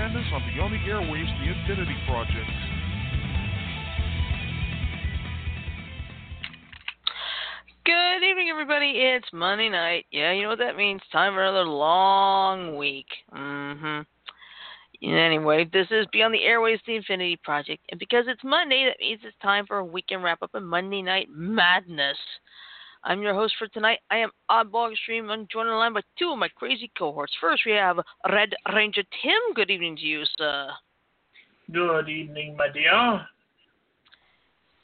and Madness on the Airwaves, The Infinity Project. Good evening, everybody. It's Monday night. Yeah, you know what that means. Time for another long week. Mm-hmm. Anyway, this is Beyond the Airwaves, the Infinity Project, and because it's Monday, that means it's time for a weekend wrap up of Monday Night Madness. I'm your host for tonight. I am Oddball Extreme. I'm joined on the line by two of my crazy cohorts. First, we have Red Ranger Tim. Good evening to you, sir. Good evening, my dear.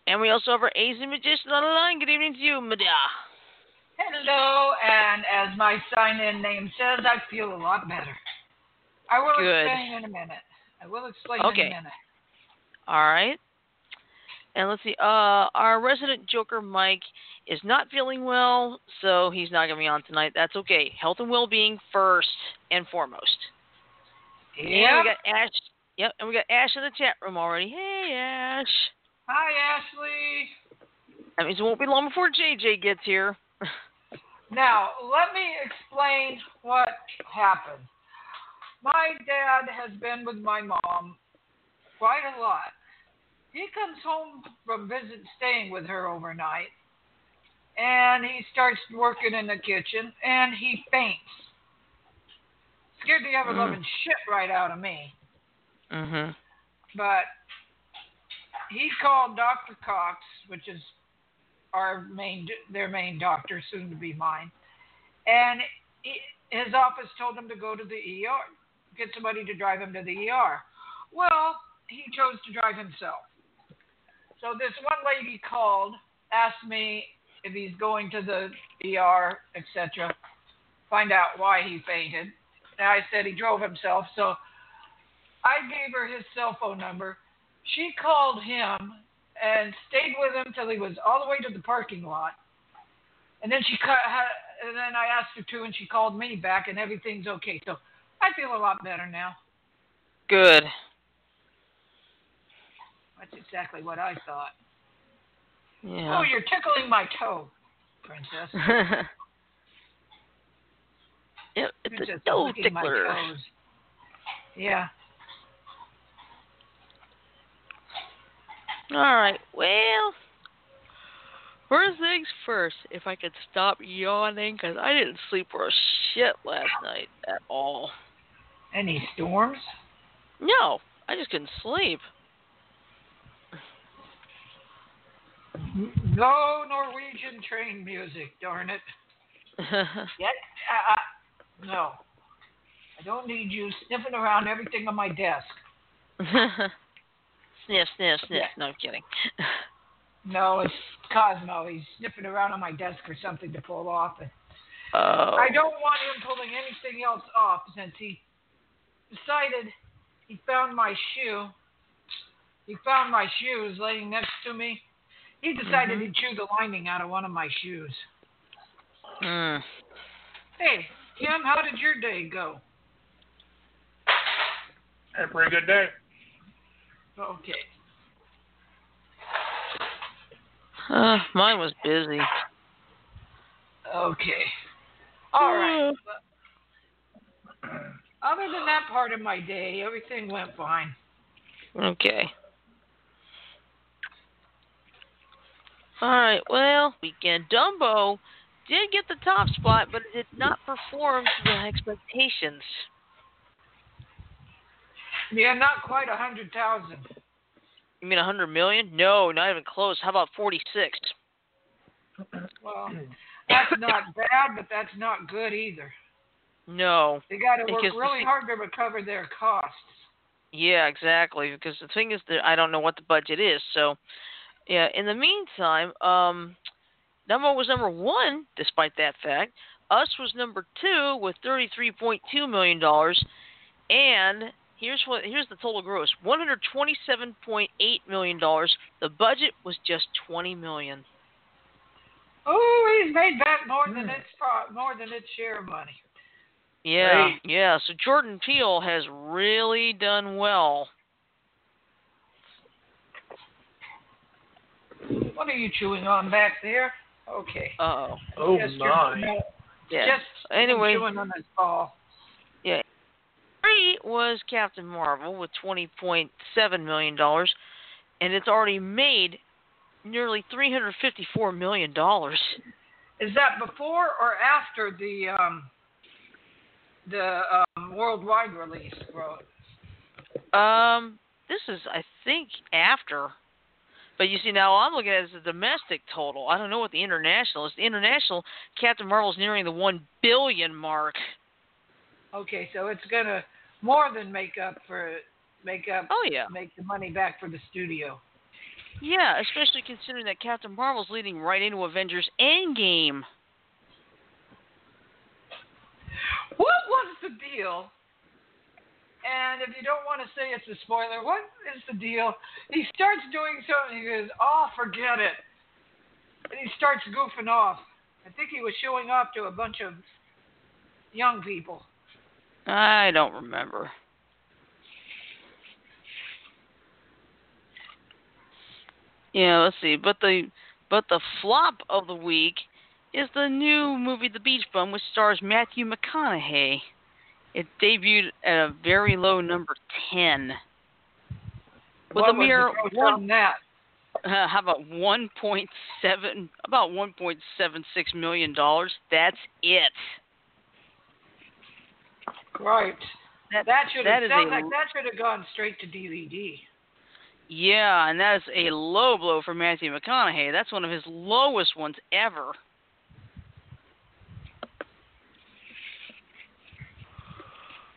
And we also have our AZ Magician on the line. Good evening to you, my dear. Hello, and as my sign-in name says, I feel a lot better. I will Good. explain in a minute. I will explain Okay. in a minute. All right. And let's see. Uh, our resident Joker Mike is not feeling well, so he's not going to be on tonight. That's okay. Health and well-being first and foremost. And we Yeah. got Ash. Yep, and we got Ash in the chat room already. Hey, Ash. Hi, Ashley. That means it won't be long before JJ gets here. Now, let me explain what happened. My dad has been with my mom quite a lot. He comes home from visit staying with her overnight, and he starts working in the kitchen, and he faints. Scared the ever loving shit right out of me. mhm. But he called Dr. Cox, which is our main their main doctor, soon to be mine, and he, his office told him to go to the ER, get somebody to drive him to the ER. Well, he chose to drive himself. So this one lady called, asked me if he's going to the ER, etc. Find out why he fainted. And I said he drove himself. So I gave her his cell phone number. She called him and stayed with him till he was all the way to the parking lot. And then she cut, and then I asked her to, and she called me back, and everything's okay. So I feel a lot better now. Good. That's exactly what I thought. Yeah. Oh, you're tickling my toe, princess. yep, it's Princess a toe tickler. Yeah. All right. Well, first things first. If I could stop yawning, because I didn't sleep for a shit last night at all. Any storms? No, I just couldn't sleep. No Norwegian train music, darn it. Yet, uh, uh, no. I don't need you sniffing around everything on my desk. sniff, sniff, sniff. Yeah. No, I'm kidding. No, it's Cosmo. He's sniffing around on my desk for something to pull off. And Oh. I don't want him pulling anything else off since he decided he found my shoe. He found my shoes laying next to me. He decided Mhm. he'd chew the lining out of one of my shoes. Mm. Hey, Kim, how did your day go? Had a pretty good day. Okay. Uh, mine was busy. Okay. All right. Other than that part of my day, everything went fine. Okay. All right. Well, weekend Dumbo did get the top spot, but it did not perform to the expectations. Yeah, not quite a hundred thousand. You mean a hundred million? No, not even close. How about forty-six? Well, that's not bad, but that's not good either. No. They got to work really hard to recover their costs. Yeah, exactly. Because the thing is that I don't know what the budget is. So, yeah. In the meantime, um, Dumbo was number one, despite that fact. Us was number two with thirty-three point two million dollars, and here's what here's the total gross: one hundred twenty-seven point eight million dollars. The budget was just twenty million. Oh, he's made back more than Hmm. its more than its share of money. Yeah, Great. yeah. So Jordan Peele has really done well. What are you chewing on back there? Okay. Uh oh. Oh Just my. Your, Yeah. Just Anyway. chewing on his ball. Free was Captain Marvel with $20.7 million, and it's already made nearly $354 million. Is that before or after the um, the um, worldwide release, bro? Um, this is, I think, after. But you see, now I'm looking at it as a domestic total. I don't know what the international is. The international, Captain Marvel's nearing the one billion mark. Okay, so it's gonna more than make up for make up Oh yeah, make the money back for the studio. yeah. Especially considering that Captain Marvel's leading right into Avengers Endgame. What was the deal? And if you don't want to say it's a spoiler, what is the deal? He starts doing something. He goes, "Oh, forget it," and he starts goofing off. I think he was showing off to a bunch of young people. I don't remember. Yeah, let's see. But the but the flop of the week is the new movie The Beach Bum, which stars Matthew McConaughey. It debuted at a very low number ten. With what a mere was the gross one, that? uh, how about one point seven, about one point seven six million dollars. That's it. Right. That, That should that have a like that should have gone straight to DVD. Yeah, and that is a low blow for Matthew McConaughey. That's one of his lowest ones ever.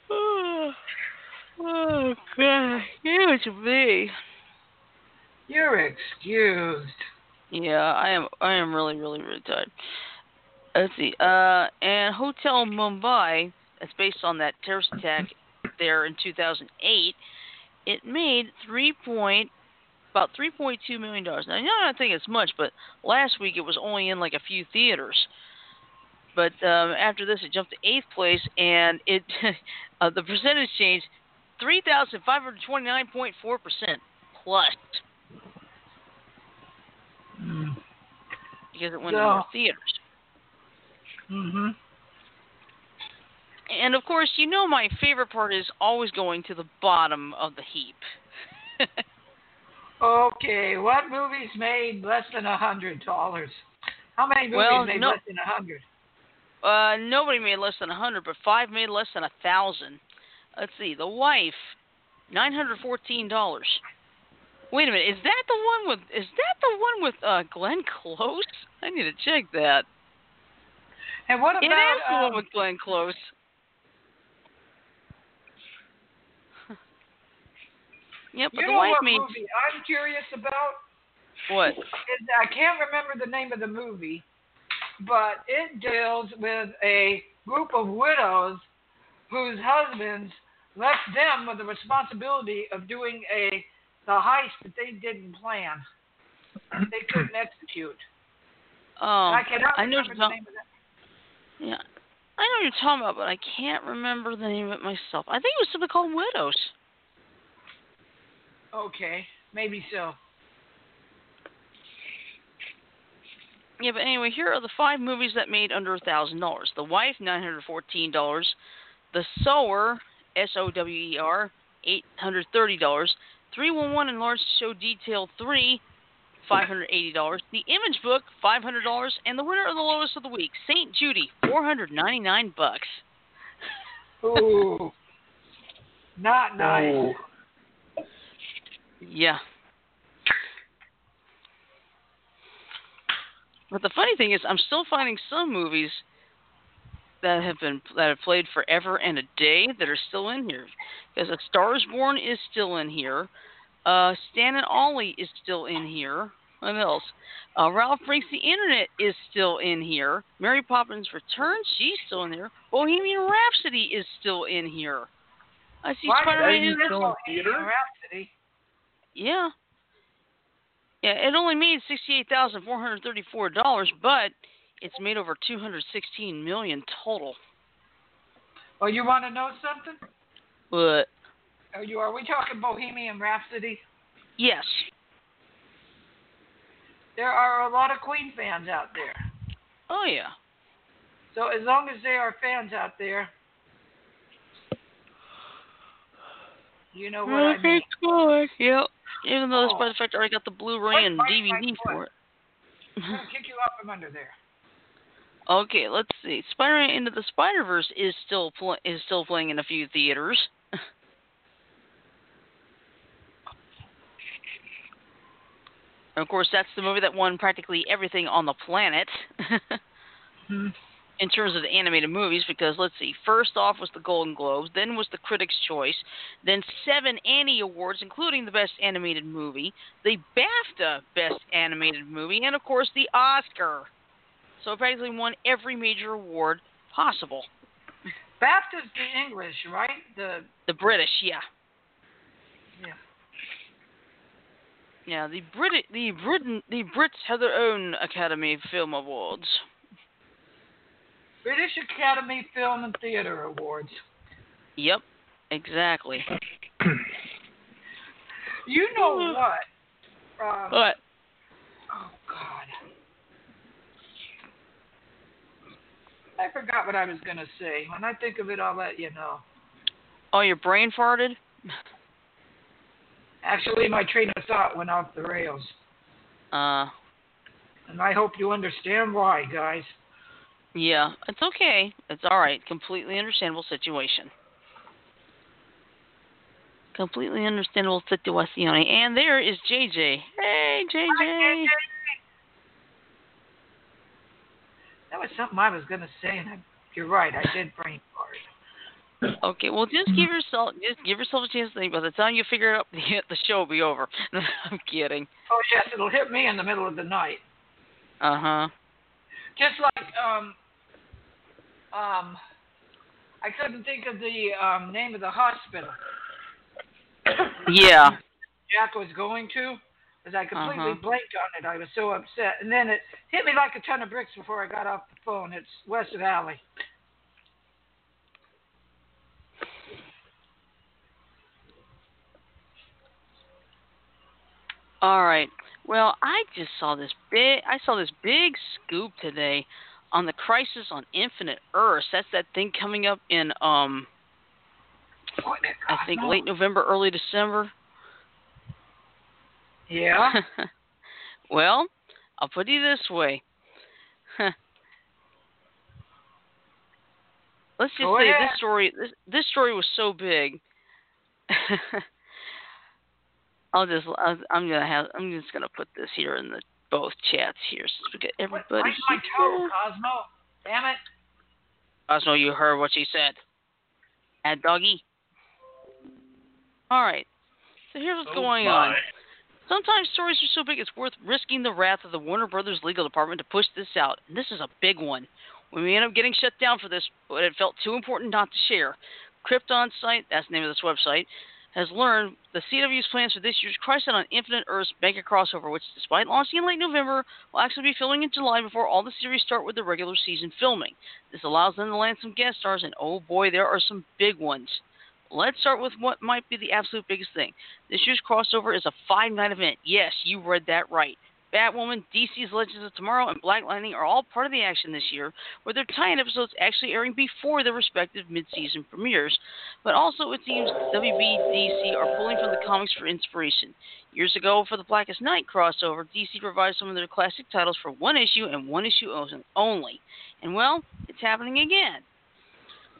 Oh, oh God, huge me. You're excused. Yeah, I am. I am really, really, really tired. Let's see. Uh, and Hotel Mumbai, that's based on that terrorist attack there in 2008. It made three point about 3.2 million dollars. Now, you know, I don't think it's much, but last week it was only in like a few theaters. But um, after this, it jumped to eighth place, and it uh, the percentage changed 3,529.4 percent plus Mm. because it went So- in more theaters. Mhm. And of course, you know my favorite part is always going to the bottom of the heap. Okay, what movies made less than a hundred dollars? How many movies Well, made no- less than a hundred? Uh, nobody made less than a hundred, but five made less than a thousand. Let's see. The wife, nine hundred fourteen dollars. Wait a minute. Is that the one with? Is that the one with uh, Glenn Close? I need to check that. And what about? It is the um, one with Glenn Close. yep, but the wife what made movie I'm curious about? What? I can't remember the name of the movie, but it deals with a group of widows whose husbands left them with the responsibility of doing a the heist that they didn't plan. They couldn't execute. Um, I cannot I know remember the name of that. Yeah, I know what you're talking about, but I can't remember the name of it myself. I think it was something called Widows. Okay, maybe so. Yeah, but anyway, here are the five movies that made under a thousand dollars. The Wife, nine hundred fourteen dollars. The Sower, S O W E R, eight hundred thirty dollars. Three one one enlarged show detail three, five hundred eighty dollars. The Image Book, five hundred dollars, and the winner of the lowest of the week, Saint Judy, four hundred ninety nine bucks. Ooh, not nice. Oh, Yeah. But the funny thing is, I'm still finding some movies that have been that have played forever and a day that are still in here. Because A Star Is Born is still in here. Uh, Stan and Ollie is still in here. What else? Uh, Ralph Breaks the Internet is still in here. Mary Poppins Returns, she's still in there. Bohemian Rhapsody is still in here. I see Why Spider-Man did is still in theater? Rhapsody. yeah. Yeah, it only made sixty-eight thousand four hundred thirty-four dollars, but it's made over two hundred sixteen million total. Oh, you want to know something? What? Are you? Are we talking Bohemian Rhapsody? yes, There are a lot of Queen fans out there. oh yeah, So as long as there are fans out there, You know what I mean? good. Yep. Even though, Oh. the fact I already got the Blu-ray and DVD for it. I'm kick you out from under there. Okay, let's see. Spider-Man Into the Spider-Verse is still pl- is still playing in a few theaters. of course, that's the movie that won practically everything on the planet Hmm. In terms of the animated movies. Because let's see, first off was the Golden Globes, then was the Critics' Choice, then seven Annie Awards, including the Best Animated Movie, the BAFTA Best Animated Movie, and of course the Oscar. So practically won every major award possible. BAFTA's the English, right? The The British, yeah. yeah. Yeah, the Brit the Britain the Brits have their own Academy Film Awards. British Academy Film and Theatre Awards. Yep, exactly. You know what? Uh, But oh God. I forgot what I was gonna say. When I think of it, I'll let you know. oh, your brain farted? Actually, my train of thought went off the rails, Uh, and I hope you understand why, guys. Yeah, it's okay. It's all right. Completely understandable situation. Completely understandable situation. And there is JJ. Hey, JJ. That was something I was gonna say, and I, you're right. I did brain fart. Okay, well, just give yourself just give yourself a chance to think. By the time you figure it out, the, the show will be over. I'm kidding. Oh yes, it'll hit me in the middle of the night. Uh huh. Just like um um I couldn't think of the um name of the hospital Yeah. Jack was going to because I completely Uh-huh. blanked on it. I was so upset. And then it hit me like a ton of bricks before I got off the phone. It's West Valley. All right. Well, I just saw this big. I saw this big scoop today on the Crisis on Infinite Earths. That's that thing coming up in um I think late November, early December. Yeah. well, I'll put it this way. Let's just Go say ahead. this story this this story was so big. I'll just I'll, I'm gonna have I'm just gonna put this here in the both chats here so we get everybody. Where's my toe. Cosmo? Damn it. Cosmo, you heard what she said. Add doggy. All right. So here's what's Oh, going my. on. Sometimes stories are so big it's worth risking the wrath of the Warner Brothers legal department to push this out. And this is a big one. We may end up getting shut down for this, but it felt too important not to share. Krypton site, that's the name of this website, has learned the CW's plans for this year's Crisis on Infinite Earths mega crossover, which, despite launching in late November, will actually be filming in July before all the series start with the regular season filming. This allows them to land some guest stars, and oh boy, there are some big ones. Let's start with what might be the absolute biggest thing. This year's crossover is a five night event. Yes, you read that right. Batwoman, DC's Legends of Tomorrow, and Black Lightning are all part of the action this year, with their tie in episodes actually airing before their respective mid season premieres. But also, it seems WB DC are pulling from the comics for inspiration. Years ago, for the Blackest Night crossover, DC revised some of their classic titles for one issue and one issue only. And well, it's happening again.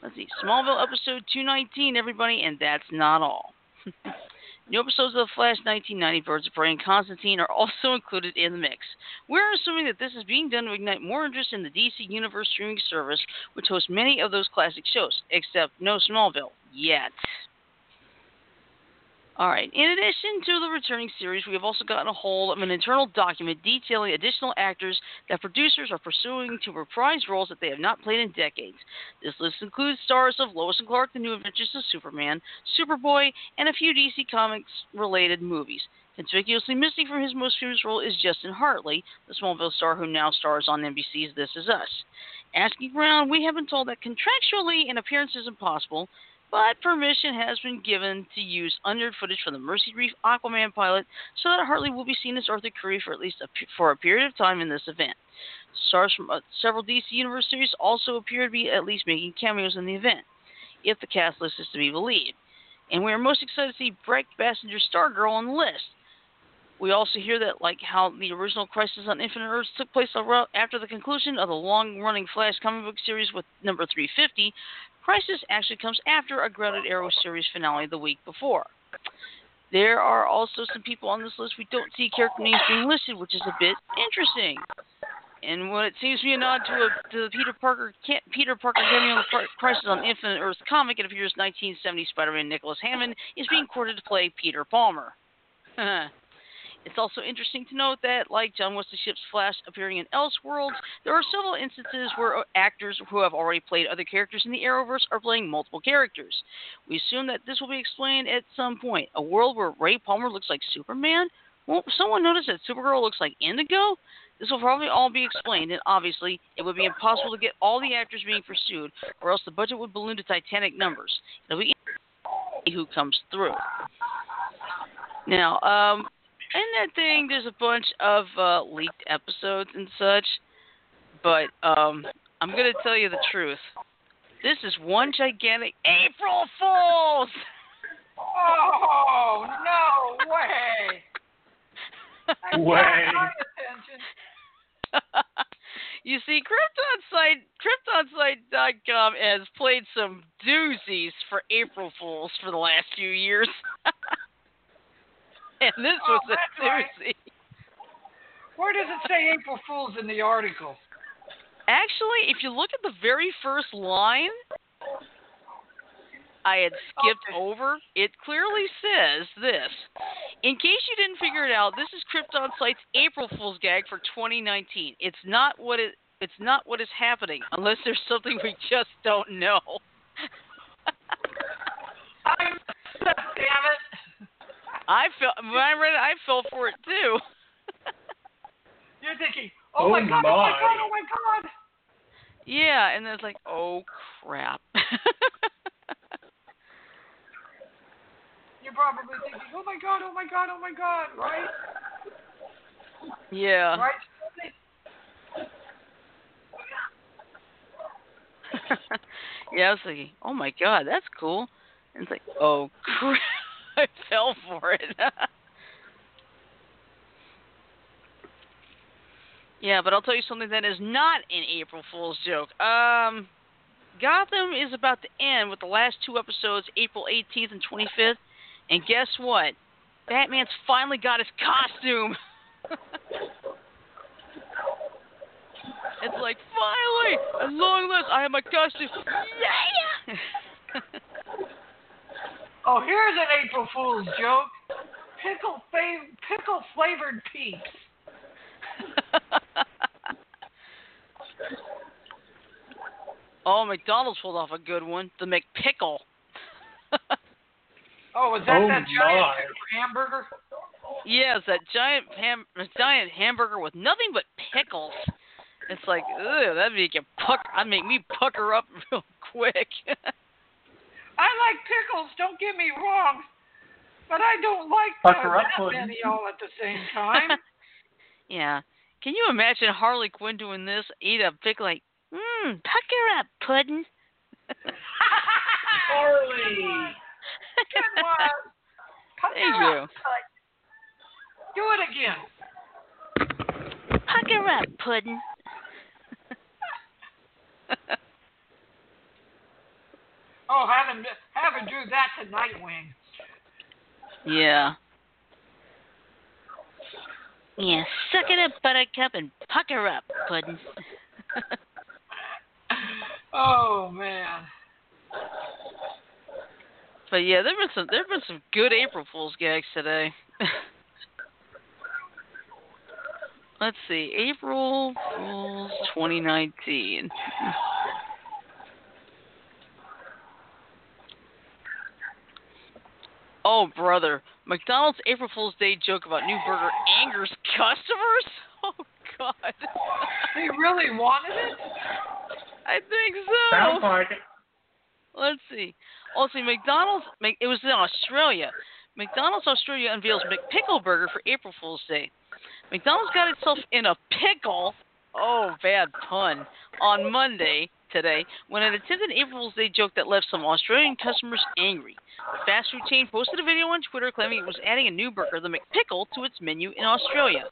Let's see, Smallville episode 219, everybody, and that's not all. New episodes of The Flash 1990, Birds of Prey, and Constantine are also included in the mix. We're assuming that this is being done to ignite more interest in the DC Universe streaming service, which hosts many of those classic shows, except no Smallville yet. Alright, in addition to the returning series, we have also gotten a hold of an internal document detailing additional actors that producers are pursuing to reprise roles that they have not played in decades. This list includes stars of Lois and Clark, The New Adventures of Superman, Superboy, and a few DC Comics related movies. Conspicuously missing from his most famous role is Justin Hartley, the Smallville star who now stars on NBC's This Is Us. Asking around, we have been told that contractually an appearance is impossible, but permission has been given to use unaired footage from the Mercy Reef Aquaman pilot so that Hartley will be seen as Arthur Curry for at least a, for a period of time in this event. Stars from uh, several DC Universe series also appear to be at least making cameos in the event, if the cast list is to be believed. And we are most excited to see Brec Bassinger Stargirl on the list. We also hear that, like how the original Crisis on Infinite Earths took place after the conclusion of the long running Flash comic book series with number 350, Crisis actually comes after a Grounded Arrow series finale the week before. There are also some people on this list we don't see character names being listed, which is a bit interesting. And what it seems to be a nod to, a, to the Peter Parker Peter Parker cameo on the Crisis on Infinite Earths comic, it appears 1970 Spider-Man Nicholas Hammond is being courted to play Peter Palmer. It's also interesting to note that, like John Wesley Shipp's Flash appearing in Elseworlds, there are several instances where actors who have already played other characters in the Arrowverse are playing multiple characters. We assume that this will be explained at some point. A world where Ray Palmer looks like Superman? Won't someone notice that Supergirl looks like Indigo? This will probably all be explained, and obviously, it would be impossible to get all the actors being pursued, or else the budget would balloon to titanic numbers. It'll be who comes through. Now, um, in that thing, there's a bunch of uh, leaked episodes and such, but um, I'm gonna tell you the truth. This is one gigantic April Fools. Oh no way! way. you see, Krypton site KryptonSite.com has played some doozies for April Fools for the last few years. and this oh, was a doozy. Right. Where does it say April Fools in the article? Actually, if you look at the very first line, I had skipped okay. over. It clearly says this. In case you didn't figure it out, this is Krypton Site's April Fool's gag for 2019. It's not what it it's not what is happening unless there's something we just don't know. I'm damn it. I felt when I read it, I fell for it too. You're thinking, oh, oh my god, oh, my. oh my god, oh my god. Yeah, and then it's like, oh crap. You're probably thinking, oh my god, oh my god, oh my god, right? Yeah. Right. yeah, I was thinking, oh my god, that's cool. And it's like, oh crap. I fell for it. yeah, but I'll tell you something that is not an April Fool's joke. Um, Gotham is about to end with the last two episodes, April 18th and 25th. And guess what? Batman's finally got his costume. it's like, finally, at long last, I have my costume. Yeah! Oh, here's an April Fool's joke. Pickle fav- pickle flavored peeps. oh, McDonald's pulled off a good one. The McPickle. oh, was that oh that giant hamburger? Yes, that giant ham, giant hamburger with nothing but pickles. It's like, ugh, that'd make you pucker. I'd make me pucker up real quick. I like pickles. Don't get me wrong, but I don't like Pucker uh, that many all at the same time. yeah. Can you imagine Harley Quinn doing this? Eat a pickle like, mmm, pucker up, puddin'. Harley. Good one. Pucker Thank up. you. Do it again. Pucker up, puddin'. Oh, have him have him do that to Nightwing. Yeah. Yeah, suck it up, Buttercup, and pucker up, Puddin'. oh man. But yeah, there've been some there've been some good April Fools gags today. Let's see, April Fools 2019. Oh, brother. McDonald's April Fool's Day joke about new burger angers customers? Oh, God. they really wanted it? I think so. Sounds like it. Let's see. Also, McDonald's, it was in Australia. McDonald's Australia unveils McPickle Burger for April Fool's Day. McDonald's got itself in a pickle. Oh, bad pun. On Monday, today when an April Fool's Day joke that left some Australian customers angry. The fast food chain posted a video on Twitter claiming it was adding a new burger, the McPickle, to its menu in Australia.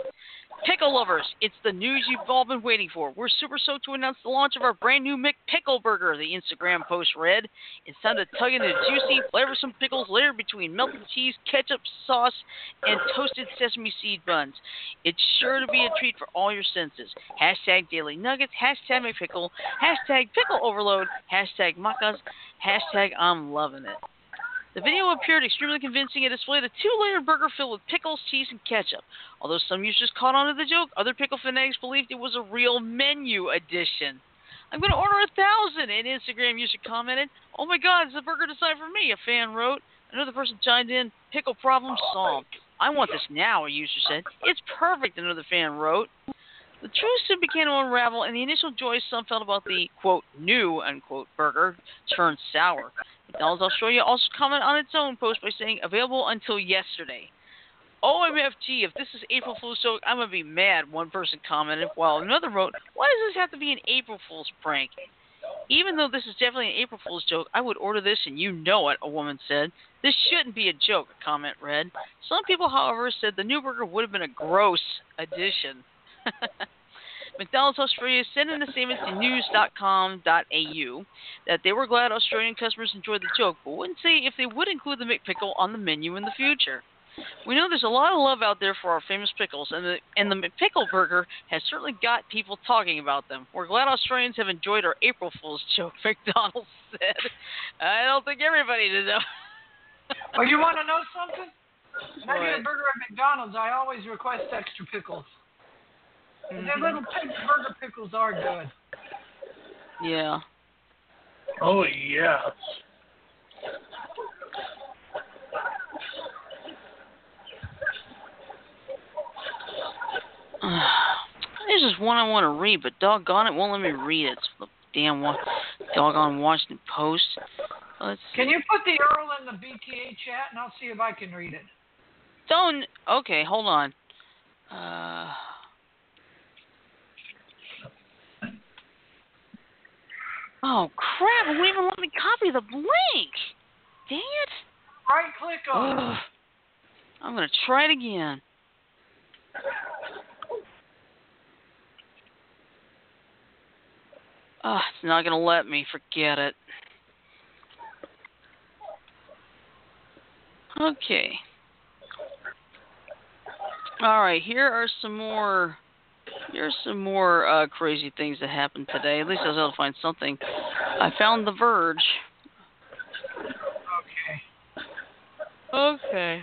Pickle lovers, it's the news you've all been waiting for. We're super stoked to announce the launch of our brand new McPickle Burger, the Instagram post read. It's time to tug juicy, flavorsome pickles layered between melted cheese, ketchup sauce, and toasted sesame seed buns. It's sure to be a treat for all your senses. Hashtag Daily Nuggets, hashtag McPickle, hashtag Pickle Overload, hashtag Maccas, hashtag I'm loving it. The video appeared extremely convincing and displayed a two layered burger filled with pickles, cheese, and ketchup. Although some users caught on to the joke, other pickle fanatics believed it was a real menu addition. I'm going to order a thousand, an Instagram user commented. Oh my god, it's a burger designed for me, a fan wrote. Another person chimed in, pickle problem oh, solved. I want this now, a user said. It's perfect, another fan wrote. The truth soon began to unravel, and the initial joy some felt about the, quote, new, unquote, burger turned sour. McDonald's Australia also commented on its own post by saying, available until yesterday. OMFG, if this is April Fool's joke, I'm going to be mad, one person commented, while another wrote, why does this have to be an April Fool's prank? Even though this is definitely an April Fool's joke, I would order this and you know it, a woman said. This shouldn't be a joke, a comment read. Some people, however, said the new burger would have been a gross addition. McDonald's Australia sent in a statement to news.com.au that they were glad Australian customers enjoyed the joke, but wouldn't say if they would include the McPickle on the menu in the future. We know there's a lot of love out there for our famous pickles, and the and the McPickle burger has certainly got people talking about them. We're glad Australians have enjoyed our April Fool's joke, McDonald's said. I don't think everybody did though. well, you want to know something? When I get a burger at McDonald's, I always request extra pickles. And Their little pig burger pickles are good. Yeah. Oh yes. There's just one I want to read, but doggone it, won't let me read it. It's the damn one, doggone Washington Post. Let's Can you put the URL in the BTA chat, and I'll see if I can read it. don't. Okay, hold on. Uh, oh crap! It won't even let me copy the link. Dang it! Right click on Ugh. it. I'm gonna try it again. Oh, it's not gonna let me. Forget it. Okay. All right. Here are some more. Here's some more uh, crazy things that happened today. At least I was able to find something. I found The Verge. Okay. Okay.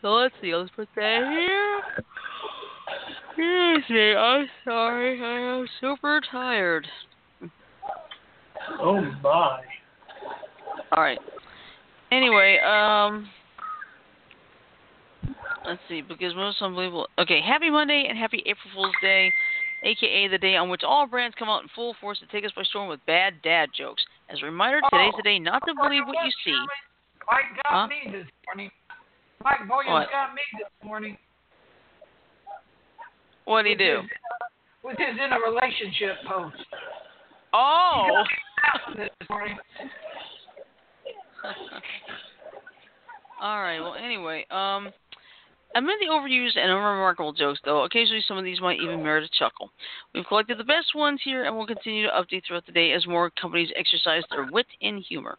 So let's see. Let's put that here. Excuse me. I'm sorry. I am super tired. Oh my. All right. Anyway, um, let's see. Because most unbelievable. Okay. Happy Monday and happy April Fool's Day, aka the day on which all brands come out in full force to take us by storm with bad dad jokes. As a reminder, today's the day not to believe what you see. Mike got Huh? me this morning. Mike Boyens What? got me this morning. What do you with do? With his in a relationship post. Oh. He this morning. All right. Well, anyway, um, amid the overused and unremarkable jokes, though, occasionally some of these might even merit a chuckle. We've collected the best ones here, and we'll continue to update throughout the day as more companies exercise their wit and humor.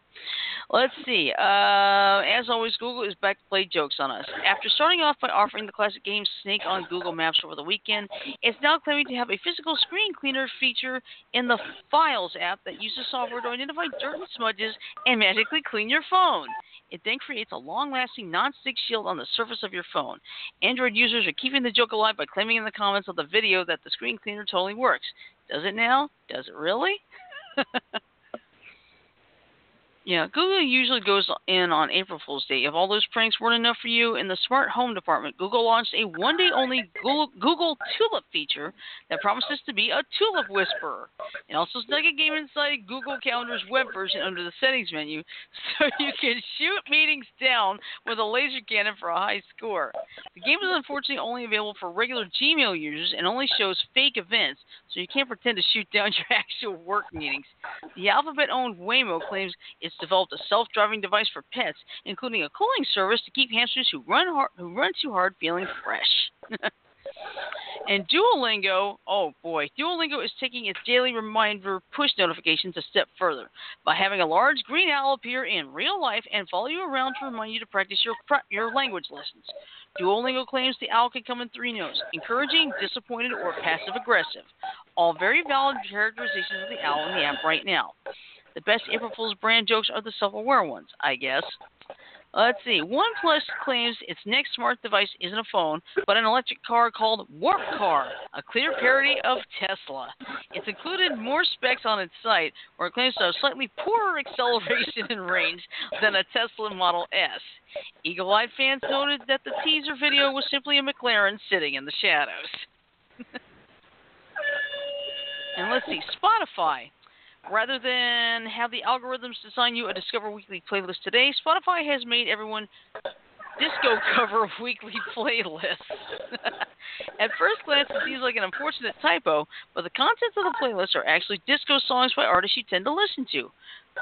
Let's see. Uh, as always, Google is back to play jokes on us. After starting off by offering the classic game Snake on Google Maps over the weekend, it's now claiming to have a physical screen cleaner feature in the Files app that uses software to identify dirt and smudges and magically clean your phone. It then creates a long lasting non stick shield on the surface of your phone. Android users are keeping the joke alive by claiming in the comments of the video that the screen cleaner totally works. Does it now? Does it really? Yeah, Google usually goes in on April Fool's Day. If all those pranks weren't enough for you, in the smart home department, Google launched a one day only Google, Google Tulip feature that promises to be a tulip whisperer. It also snuck a game inside Google Calendar's web version under the settings menu so you can shoot meetings down with a laser cannon for a high score. The game is unfortunately only available for regular Gmail users and only shows fake events, so you can't pretend to shoot down your actual work meetings. The Alphabet owned Waymo claims developed a self driving device for pets, including a cooling service to keep hamsters who run, hard, who run too hard feeling fresh. And Duolingo, oh boy, Duolingo is taking its daily reminder push notifications a step further by having a large green owl appear in real life and follow you around to remind you to practice your your language lessons. Duolingo claims the owl can come in three notes encouraging, disappointed, or passive aggressive. All very valid characterizations of the owl in the app right now. The best April Fool's brand jokes are the self aware ones, I guess. Let's see. OnePlus claims its next smart device isn't a phone, but an electric car called Warp Car, a clear parody of Tesla. It's included more specs on its site, where it claims to have slightly poorer acceleration and range than a Tesla Model S. Eagle eyed fans noted that the teaser video was simply a McLaren sitting in the shadows. and let's see. Spotify. Rather than have the algorithms design you a Discover Weekly playlist today, Spotify has made everyone disco cover of weekly playlists. At first glance, it seems like an unfortunate typo, but the contents of the playlist are actually disco songs by artists you tend to listen to.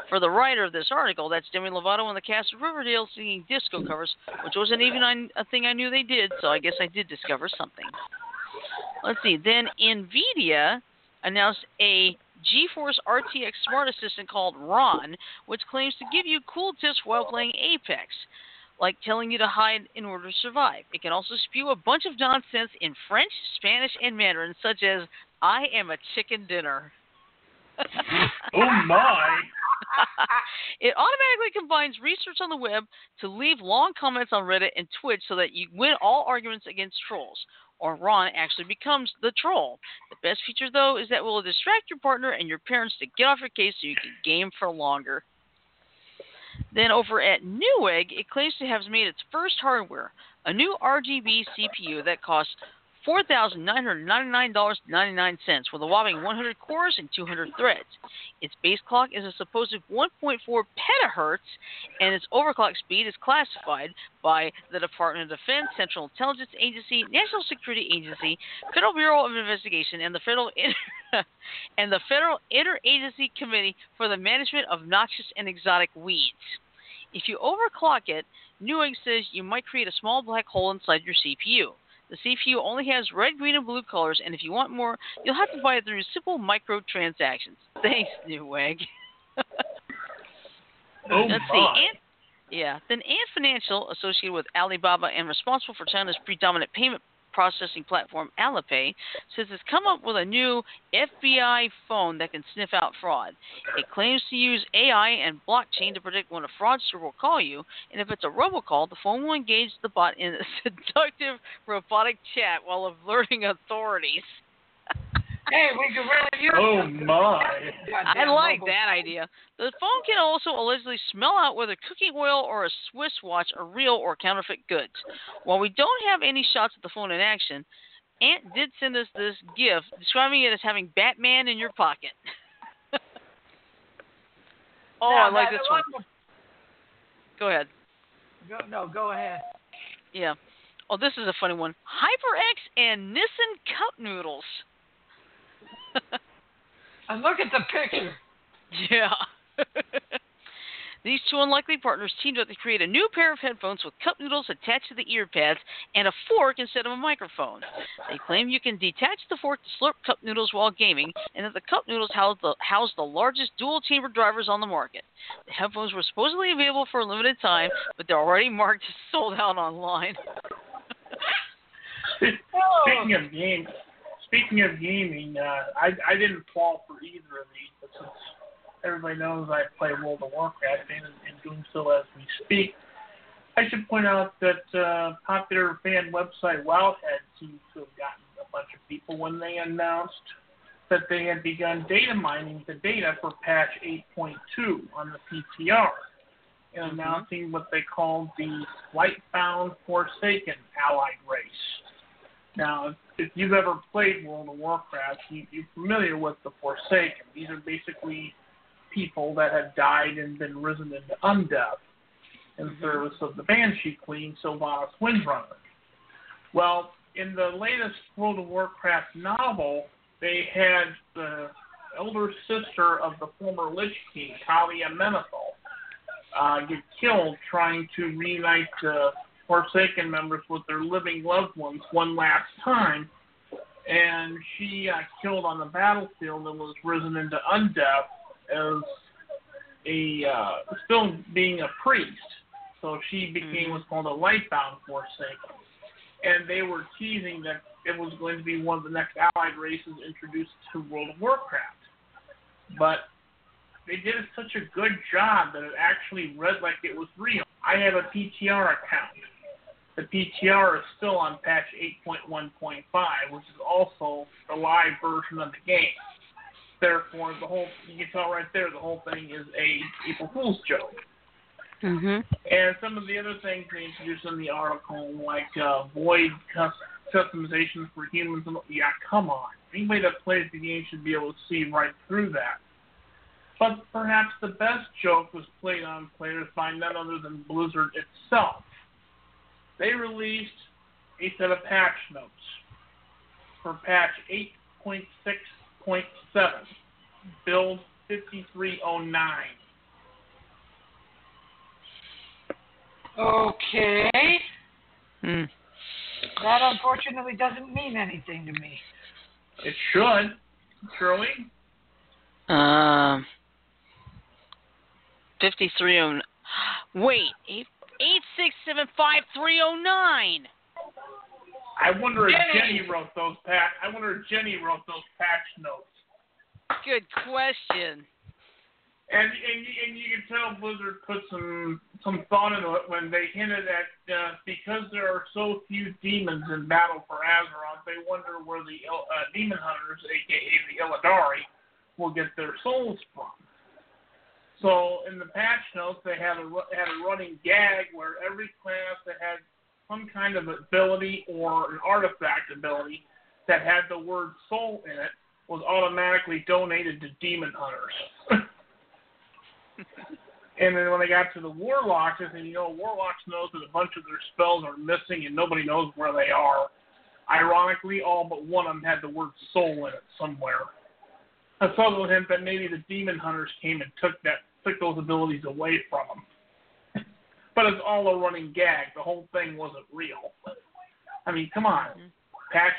For the writer of this article, that's Demi Lovato and the cast of Riverdale singing disco covers, which wasn't even a thing I knew they did, so I guess I did discover something. Let's see. Then NVIDIA announced a GeForce RTX Smart Assistant called Ron, which claims to give you cool tips while playing Apex, like telling you to hide in order to survive. It can also spew a bunch of nonsense in French, Spanish, and Mandarin, such as "I am a chicken dinner." oh my! it automatically combines research on the web to leave long comments on Reddit and Twitch so that you win all arguments against trolls or Ron actually becomes the troll. The best feature, though, is that will distract your partner and your parents to get off your case so you can game for longer. Then over at Newegg, it claims to have made its first hardware, a new RGB CPU that costs $4,999.99 with a whopping 100 cores and 200 threads. Its base clock is a supposed 1.4 petahertz, and its overclock speed is classified by the Department of Defense, Central Intelligence Agency, National Security Agency, Federal Bureau of Investigation, and the Federal Inter- and the Federal Interagency Committee for the Management of Noxious and Exotic Weeds. If you overclock it, Newegg says you might create a small black hole inside your CPU. The CPU only has red, green, and blue colors, and if you want more, you'll have to buy it through simple microtransactions. Thanks, Newegg. oh Let's my. see. Ant, yeah. Then Ant Financial, associated with Alibaba and responsible for China's predominant payment processing platform Alipay says it's come up with a new FBI phone that can sniff out fraud. It claims to use AI and blockchain to predict when a fraudster will call you, and if it's a robocall, the phone will engage the bot in a seductive robotic chat while alerting authorities. Hey, we could really use Oh some- my! I like mobile- that idea. The phone can also allegedly smell out whether cooking oil or a Swiss watch are real or counterfeit goods. While we don't have any shots of the phone in action, Ant did send us this GIF describing it as having Batman in your pocket. oh, Now, I like that this one. Go ahead. Go, no, go ahead. Yeah. Oh, this is a funny one. HyperX and Nissan cup noodles. And look at the picture. Yeah. These two unlikely partners teamed up to create a new pair of headphones with cup noodles attached to the ear pads and a fork instead of a microphone. They claim you can detach the fork to slurp cup noodles while gaming, and that the cup noodles house the, house the largest dual chamber drivers on the market. The headphones were supposedly available for a limited time, but they're already marked as sold out online. Oh. Speaking of game, speaking of gaming, uh, I I didn't fall for either of these, but since everybody knows I play World of Warcraft and, and doing so as we speak, I should point out that uh, popular fan website Wowhead seems to have gotten a bunch of people when they announced that they had begun data mining the data for patch 8.2 on the PTR and Mhm. announcing what they called the Lightbound Forsaken allied race. Now, if you've ever played World of Warcraft, you, you're familiar with the Forsaken. These are basically people that have died and been risen into undeath in service of the Banshee Queen, Sylvanas Windrunner. Well, in the latest World of Warcraft novel, they had the elder sister of the former Lich King, Talia Menethil, uh, get killed trying to reunite the Forsaken members with their living loved ones one last time. And she got killed on the battlefield and was risen into undeath as a uh, still being a priest. So she became what's called a lightbound Forsaken. And they were teasing that it was going to be one of the next allied races introduced to World of Warcraft. But they did such a good job that it actually read like it was real. I have a PTR account. The PTR is still on patch 8.1.5, which is also the live version of the game. Therefore, the whole you can tell right there the whole thing is a April Fool's joke. Mhm. And some of the other things they introduced in the article, like uh, void customizations for humans. Yeah, come on. Anybody that plays the game should be able to see right through that. But perhaps the best joke was played on players by none other than Blizzard itself. They released a set of patch notes for patch 8.6.7, build 5309. Okay. Hmm. That unfortunately doesn't mean anything to me. It should, surely. Um. Fifty-three oh. Wait, eight six seven five three oh nine. I wonder if Jenny. Wrote those patch. I wonder if Jenny wrote those patch notes. Good question. And and you- and you can tell Blizzard put some some thought into it when they hinted at uh, because there are so few demons in battle for Azeroth, they wonder where the uh, demon hunters, aka the Illidari, will get their souls from. So in the patch notes, they had a had a running gag where every class that had some kind of ability or an artifact ability that had the word soul in it was automatically donated to demon hunters. and then when they got to the warlocks, and you know, warlocks knows that a bunch of their spells are missing and nobody knows where they are. Ironically, all but one of them had the word soul in it somewhere. A subtle hint that maybe the demon hunters came and took that took those abilities away from them. But it's all a running gag. The whole thing wasn't real. I mean, come on. Mm-hmm. Patch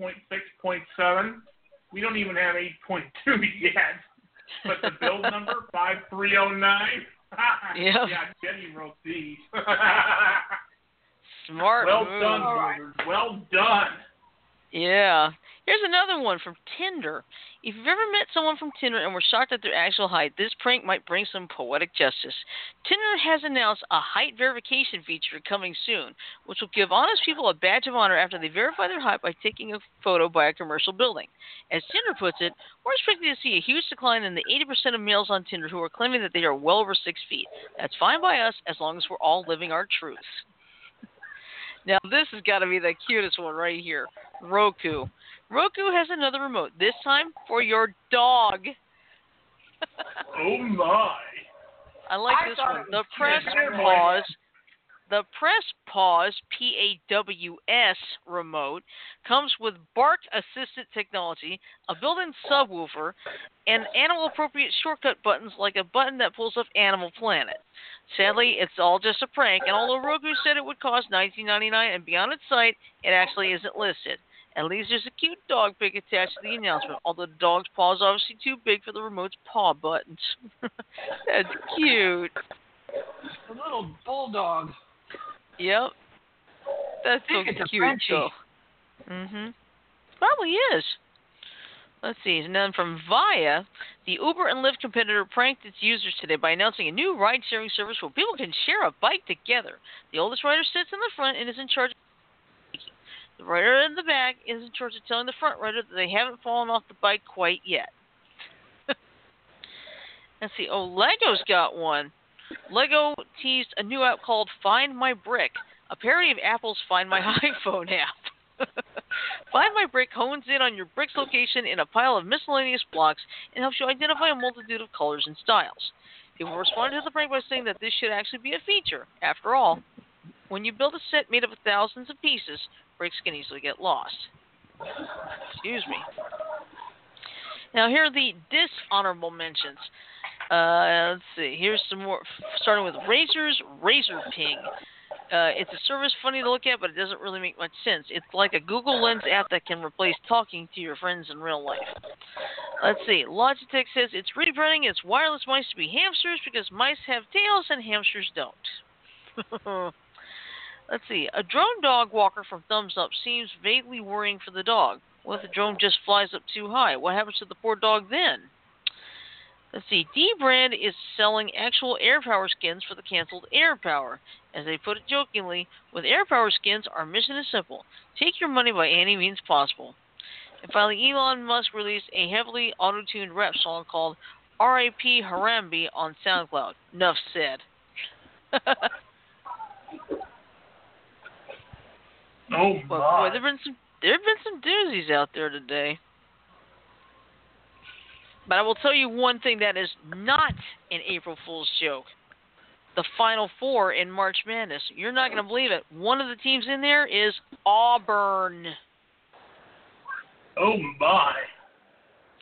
8.6.7. We don't even have 8.2 yet. But the build number 5309. Yep. Yeah, Jenny wrote these. Smart well move. done, All right. Blizzard. Well done. Yeah. Here's another one from Tinder. If you've ever met someone from Tinder and were shocked at their actual height, this prank might bring some poetic justice. Tinder has announced a height verification feature coming soon, which will give honest people a badge of honor after they verify their height by taking a photo by a commercial building. As Tinder puts it, we're expecting to see a huge decline in the 80% of males on Tinder who are claiming that they are well over six feet. That's fine by us as long as we're all living our truths. Now, this has got to be the cutest one right here Roku. Roku has another remote, this time for your dog. Oh my. I like I this one. The press pause. The press pause P A W S remote comes with bark assistant technology, a built-in subwoofer, and animal appropriate shortcut buttons like a button that pulls up Animal Planet. Sadly, it's all just a prank, and although Roku said it would cost $19.99 and be on its site, it actually isn't listed. At least there's a cute dog pic attached to the announcement, although the dog's paw is obviously too big for the remote's paw buttons. That's cute. A little bulldog. Yep. That's so think it's a cute, though. Mhm. Probably is. Let's see. And then from Via, the Uber and Lyft competitor pranked its users today by announcing a new ride-sharing service where people can share a bike together. The oldest rider sits in the front and is in charge. The rider in the back is in charge of telling the front rider that they haven't fallen off the bike quite yet. Let's see. Oh, Lego's got one. Lego teased a new app called Find My Brick, a parody of Apple's Find My iPhone app. Find My Brick hones in on your brick's location in a pile of miscellaneous blocks and helps you identify a multitude of colors and styles. People responded to the prank by saying that this should actually be a feature. After all, when you build a set made up of thousands of pieces, bricks can easily get lost. Excuse me. Now here are the dishonorable mentions. Uh, let's see. Here's some more. Starting with Razer's Razer Ping. Uh, it's a service funny to look at, but it doesn't really make much sense. It's like a Google Lens app that can replace talking to your friends in real life. Let's see. Logitech says it's rebranning its wireless mice to be hamsters because mice have tails and hamsters don't. Let's see. A drone dog walker from Thumbs Up seems vaguely worrying for the dog. What if the drone just flies up too high? What happens to the poor dog then? Let's see. Dbrand is selling actual AirPower skins for the canceled AirPower. As they put it jokingly, with AirPower skins, our mission is simple take your money by any means possible. And finally, Elon Musk released a heavily auto tuned rap song called R.I.P. Harambe on SoundCloud. Enough said. Oh But my. boy, there've been some there've been some doozies out there today. But I will tell you one thing that is not an April Fool's joke. The Final Four in March Madness. You're not going to believe it. One of the teams in there is Auburn. Oh my.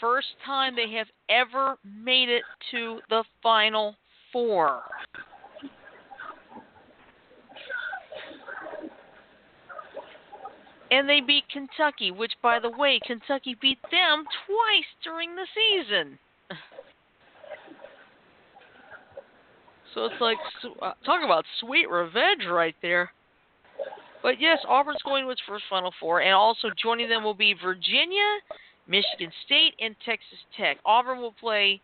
First time they have ever made it to the Final Four. And they beat Kentucky, which, by the way, Kentucky beat them twice during the season. So it's like, uh, talk about sweet revenge right there. But yes, Auburn's going to its first Final Four, and also joining them will be Virginia, Michigan State, and Texas Tech. Auburn will play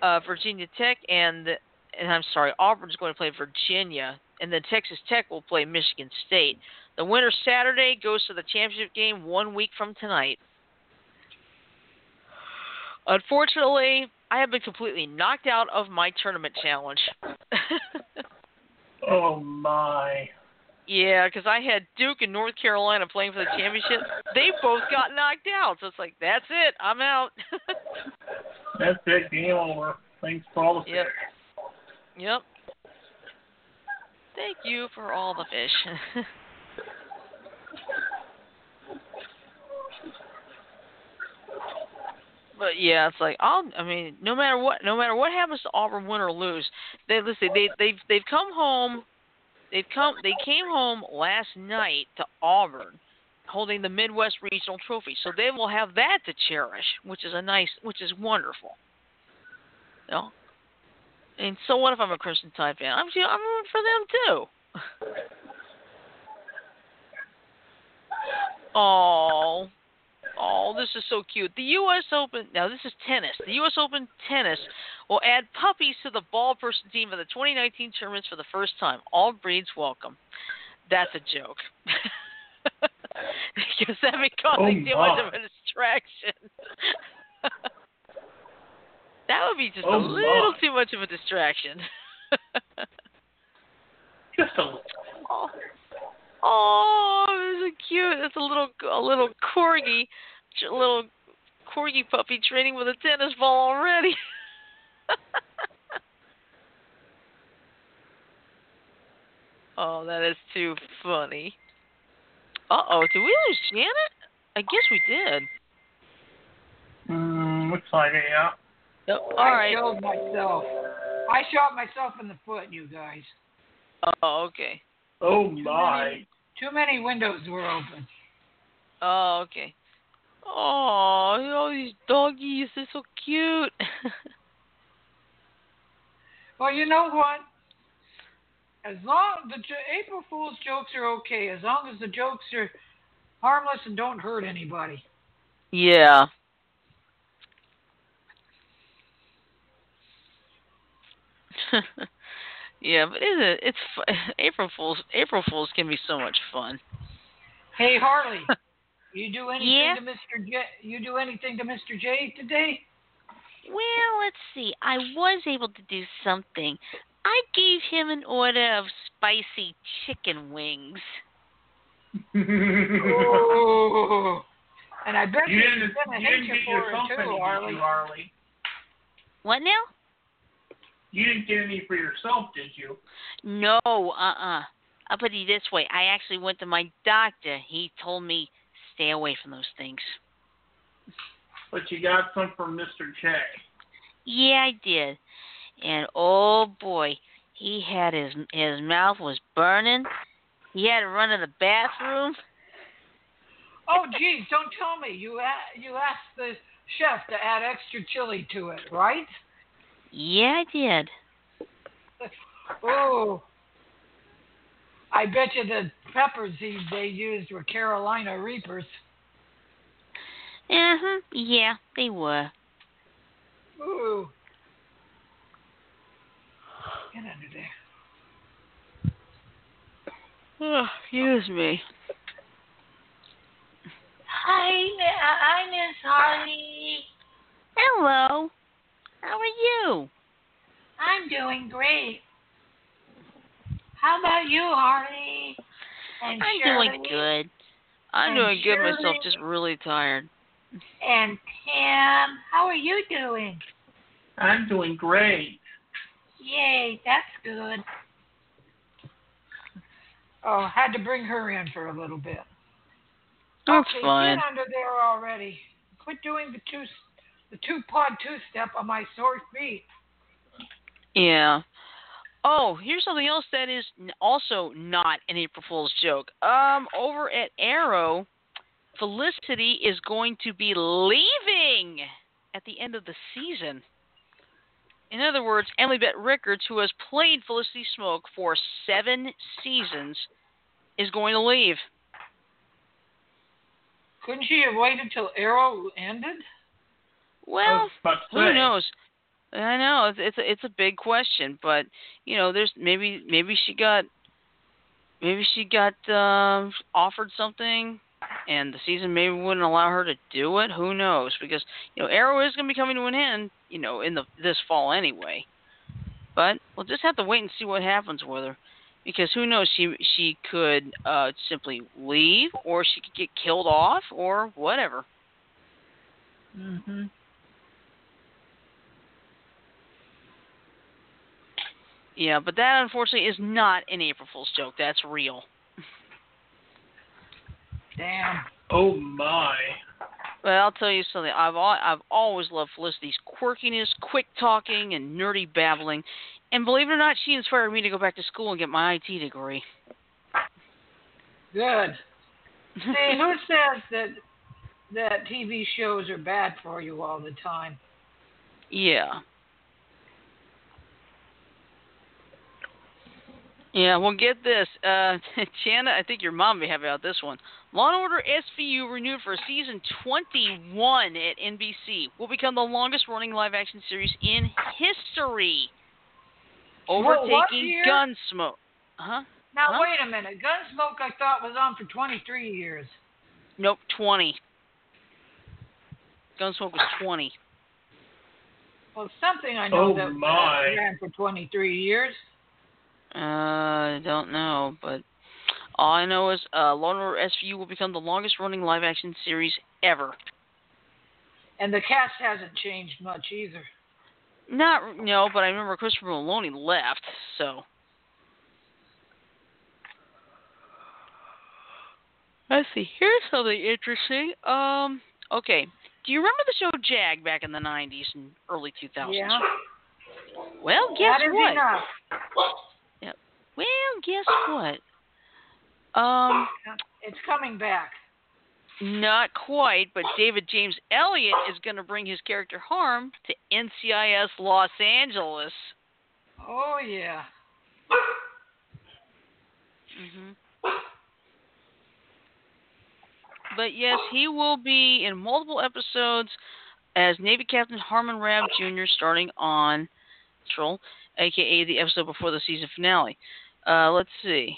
uh, Virginia Tech, and and I'm sorry, Auburn's going to play Virginia, and then Texas Tech will play Michigan State. The winner Saturday goes to the championship game one week from tonight. Unfortunately, I have been completely knocked out of my tournament challenge. Oh my. yeah, because I had Duke and North Carolina playing for the championship. They both got knocked out, so it's like that's it. I'm out. That's it. Game over. Thanks for all the Yep. fish. Yep. Thank you for all the fish. but yeah, it's like I'll. I mean, no matter what, no matter what happens to Auburn, win or lose, they listen. They they've they've come home. They've come. They came home last night to Auburn, holding the Midwest Regional Trophy. So they will have that to cherish, which is a nice, which is wonderful. You know. And so what if I'm a Crimson Tide fan? I'm I'm rooting for them too. Oh, oh, this is so cute. The U.S. Open. Now this is tennis. The U.S. Open tennis will add puppies to the ball person team of the 2019 tournaments for the first time. All breeds welcome. That's a joke. because that'd becomes Oh, too much of a distraction. that would be just Oh, a little my. too much of a distraction. Just a little. Oh, oh, this is cute. It's a little a little corgi, a little corgi puppy training with a tennis ball already. oh, that is too funny. Uh oh, did we lose Janet? I guess we did. Mm, looks like it, yeah. Yep. All I right. killed myself. I shot myself in the foot, you guys. Oh, okay. Oh Too my. many, too many windows were open. Oh, okay. Oh, all these doggies, they're so cute. Well, you know what? As long the April Fool's jokes are okay, as long as the jokes are harmless and don't hurt anybody. yeah. yeah, but isn't it? It's fu- April Fools. April Fools can be so much fun. Hey Harley, you do anything Yeah? to Mr. J? You do anything to Mr. J today? Well, let's see. I was able to do something. I gave him an order of spicy chicken wings. Oh. And I bet you you didn't, he's gonna you hate didn't you get for yourself it too, Harley. Harley? What now? You didn't get any for yourself, did you? No, uh-uh. I'll put it this way. I actually went to my doctor. He told me stay away from those things. but you got some from Mr. J. Yeah, I did. And oh boy, he had his his mouth was burning. He had to run to the bathroom. Oh, geez, don't tell me. You you asked the chef to add extra chili to it, right? Yeah, I did. Oh. I bet you the peppers he, they used were Carolina Reapers. Uh huh. Yeah, they were. Ooh. Get under there. Oh, excuse me. Hi, hi, Miss Harley. Hello. How are you? I'm doing great. How about you, Harley? And I'm Shirley? doing good. I'm And doing good myself, just really tired. And Pam, how are you doing? I'm doing great. Yay, that's good. Oh, had to bring her in for a little bit. That's okay, fine. get under there already. Quit doing the two, the two pod two step on my sore feet. Yeah. Oh, here's something else that is also not an April Fool's joke. Um, over at Arrow, Felicity is going to be leaving at the end of the season. In other words, Emily Bett Rickards, who has played Felicity Smoak for seven seasons, is going to leave. Couldn't she have waited till Arrow ended? Well, was about to who knows? I know it's it's a, it's a big question, but you know, there's maybe maybe she got maybe she got um offered something, and the season maybe wouldn't allow her to do it. Who knows? Because you know, Arrow is going to be coming to an end, you know, in the this fall anyway. But we'll just have to wait and see what happens with her, because who knows? She she could uh simply leave, or she could get killed off, or whatever. Mm-hmm. Yeah, but that unfortunately is not an April Fool's joke. That's real. Damn. Oh my. But I'll tell you something. I've al- I've always loved Felicity's quirkiness, quick talking, and nerdy babbling. And believe it or not, she inspired me to go back to school and get my IT degree. Good. See, who says that that TV shows are bad for you all the time? yeah. Yeah, well, get this. Uh, Jana, I think your mom may have out this one. Law and Order SVU renewed for season 21 at NBC. Will become the longest running live action series in history. What- what Overtaking year? Gunsmoke. Huh? Now Huh? wait a minute. Gunsmoke I thought was on for 23 years. Nope, 20. Gunsmoke was 20. Well, something I know Oh, that my. ran for 23 years. Uh, I don't know, but all I know is uh, Law and Order SVU will become the longest running live action series ever. And the cast hasn't changed much either. Not no, but I remember Christopher Meloni left, so. Let's see. Here's something interesting. Um, okay. Do you remember the show Jag back in the '90s and early 2000s? Yeah. Well, guess that is what? enough. Well, guess what? Um, It's coming back. not quite, but David James Elliott is going to bring his character Harm to NCIS Los Angeles. Oh yeah. hmm But yes, he will be in multiple episodes as Navy Captain Harmon Rabb Jr. starting on Troll, aka the episode before the season finale. Uh, let's see.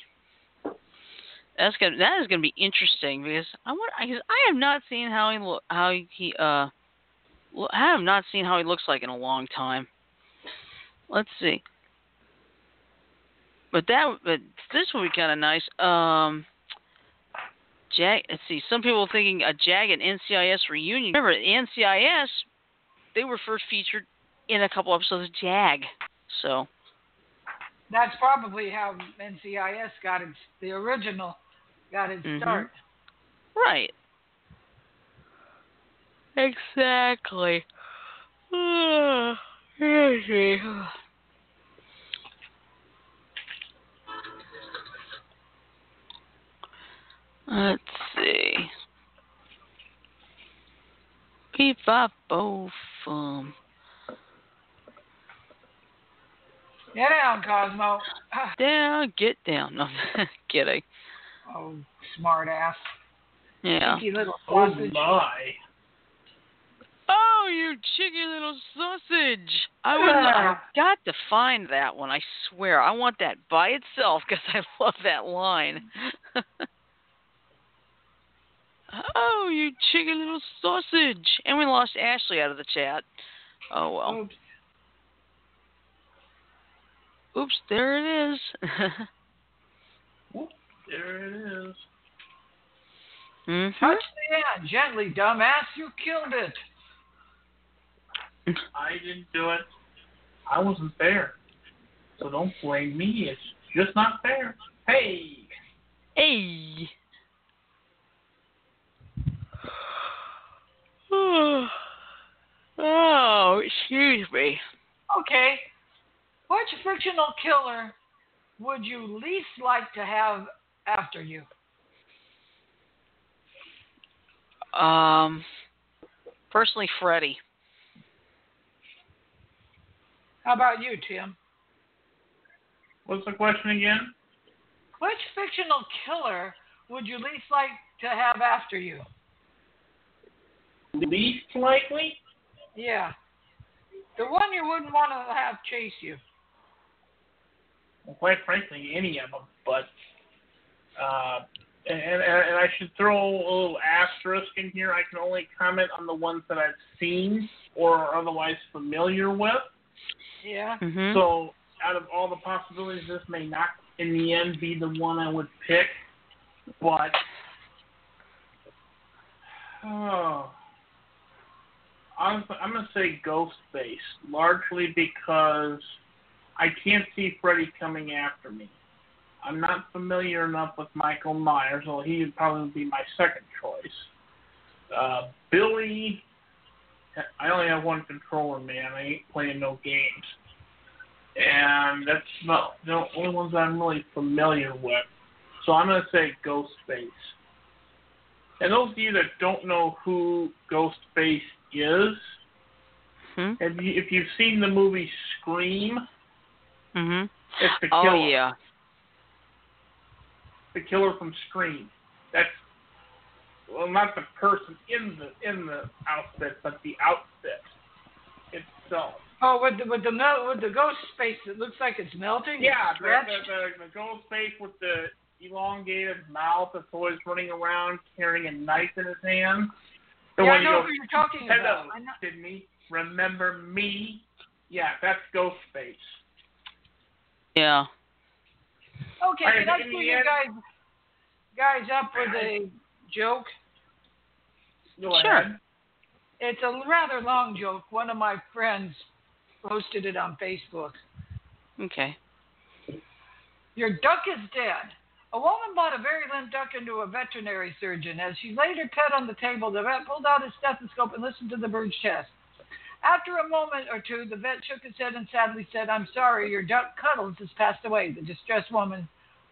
That's gonna that is gonna be interesting because I want because I have not seen how he how he uh I have not seen how he looks like in a long time. Let's see. But that but this would be kind of nice. Um. Jag, let's see. Some people thinking a Jag and NCIS reunion. Remember, NCIS, they were first featured in a couple episodes of Jag. So, That's probably how NCIS got its the original got its Mhm. start. right. Exactly. Uh, let's see. Let's see. Get down, Cosmo. Down, get down. No, kidding. Oh, smart ass. Yeah. Cheeky little Oh sausage. my. Oh, you cheeky little sausage! I would I got to find that one. I swear, I want that by itself because I love that line. oh, you cheeky little sausage! And we lost Ashley out of the chat. Oh well. Oops. Oops, there it is. There it is. hmm Touch the end. Gently, dumbass. You killed it. I didn't do it. I wasn't there. So don't blame me. It's just not fair. Hey! Hey. oh, excuse me. Okay. Which fictional killer would you least like to have after you? Um, personally, Freddy. How about you, Tim? What's the question again? Which fictional killer would you least like to have after you? Least likely? Yeah. The one you wouldn't want to have chase you. Well, quite frankly, any of them. But, uh, and, and, and I should throw a little asterisk in here. I can only comment on the ones that I've seen or are otherwise familiar with. Yeah. hmm So, out of all the possibilities, this may not, in the end, be the one I would pick. But, oh, honestly, I'm gonna say ghost Ghostface, largely because I can't see Freddy coming after me. I'm not familiar enough with Michael Myers, although he would probably be my second choice. Uh, Billy, I only have one controller, man. I ain't playing no games. And that's about the only ones I'm really familiar with. So I'm going to say Ghostface. And those of you that don't know who Ghostface is, hmm if, you, if you've seen the movie Scream, hmm it's the killer. Oh yeah. The killer from Scream. That's well, not the person in the in the outfit, but the outfit itself. Oh, with the with the mel- with the ghost space, it looks like it's melting. Yeah, It's the, the, the, the ghost face with the elongated mouth that's always running around carrying a knife in his hand. The yeah, I one you know go, who you're talking Hello, about. I know. Sydney. Remember me? Yeah, that's Ghostface. Yeah. Okay, can I in pull you guys guys up with a joke? Go Sure. ahead. It's a rather long joke. One of my friends posted it on Facebook. Okay. Your duck is dead. A woman brought a very limp duck into a veterinary surgeon. As she laid her pet on the table, the vet pulled out his stethoscope and listened to the bird's chest. After a moment or two, the vet shook his head and sadly said, I'm sorry, your duck Cuddles has passed away. The distressed woman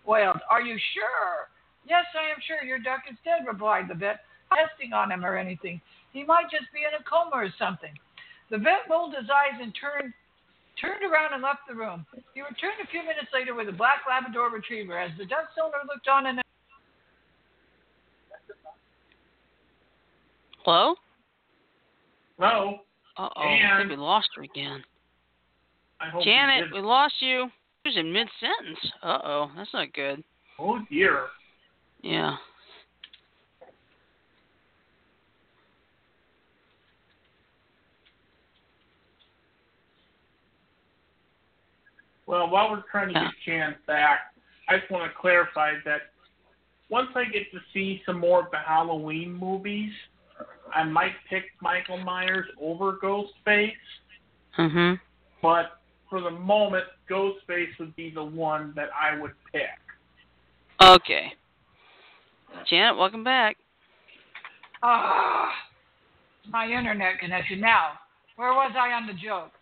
wailed, Are you sure? Yes, I am sure your duck is dead, replied the vet, testing on him or anything. He might just be in a coma or something. The vet rolled his eyes and turned turned around and left the room. He returned a few minutes later with a black Labrador retriever. As the duck's owner looked on and Hello. Hello. Uh oh. I think we lost her again. I hope you Janet, we lost you. She was in mid sentence. Uh oh. That's not good. Oh dear. Yeah. Well, while we're trying to get Jan back, I just want to clarify that once I get to see some more of the Halloween movies, I might pick Michael Myers over Ghostface, Mhm. but for the moment, Ghostface would be the one that I would pick. Okay. Janet, welcome back. ah, my internet connection. Now, where was I on the joke?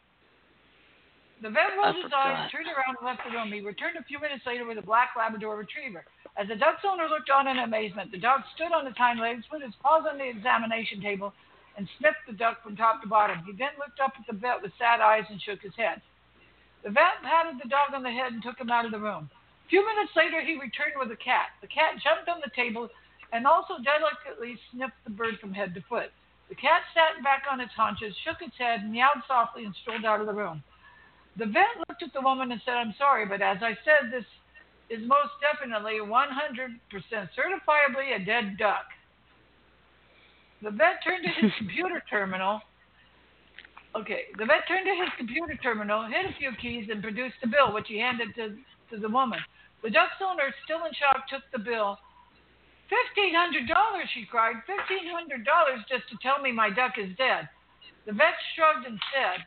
The vet rolled I his eyes, forgot. turned around, and left the room. He returned a few minutes later with a black Labrador retriever. As the duck's owner looked on in amazement, the dog stood on its hind legs, put its paws on the examination table, and sniffed the duck from top to bottom. He then looked up at the vet with sad eyes and shook his head. The vet patted the dog on the head and took him out of the room. A few minutes later, he returned with a cat. The cat jumped on the table and also delicately sniffed the bird from head to foot. The cat sat back on its haunches, shook its head, meowed softly, and strolled out of the room. The vet looked at the woman and said, I'm sorry, but as I said, this is most definitely 100% certifiably a dead duck. The vet turned to his computer terminal. Okay, the vet turned to his computer terminal, hit a few keys, and produced a bill, which he handed to, to the woman. The duck's owner, still in shock, took the bill. Fifteen hundred dollars, she cried. Fifteen hundred dollars just to tell me my duck is dead. The vet shrugged and said,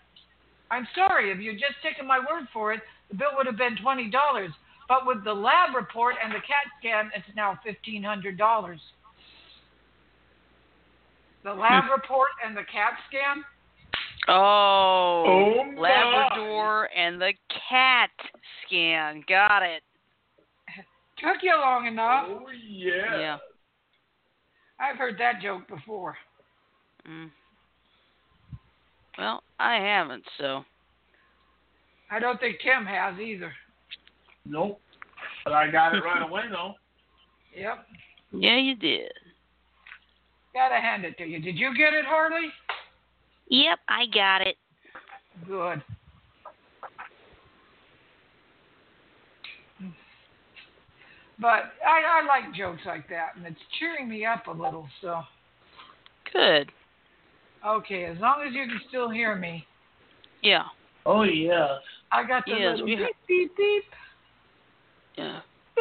I'm sorry, if you'd just taken my word for it, the bill would have been twenty dollars. But with the lab report and the CAT scan, it's now fifteen hundred dollars. The lab report and the CAT scan? Oh, Oh, my. Labrador and the cat scan. Got it. Took you long enough. Oh yeah. Yeah. I've heard that joke before. Mm. Well, I haven't, so. I don't think Tim has either. Nope. But I got it right away though. Yep. Yeah, you did. Gotta hand it to you. Did you get it, Harley? Yep, I got it. Good. But I, I like jokes like that, and it's cheering me up a little. So, Good. okay, as long as you can still hear me, Yeah. Oh yes. I got the Yes, little beep beep beep. Yeah.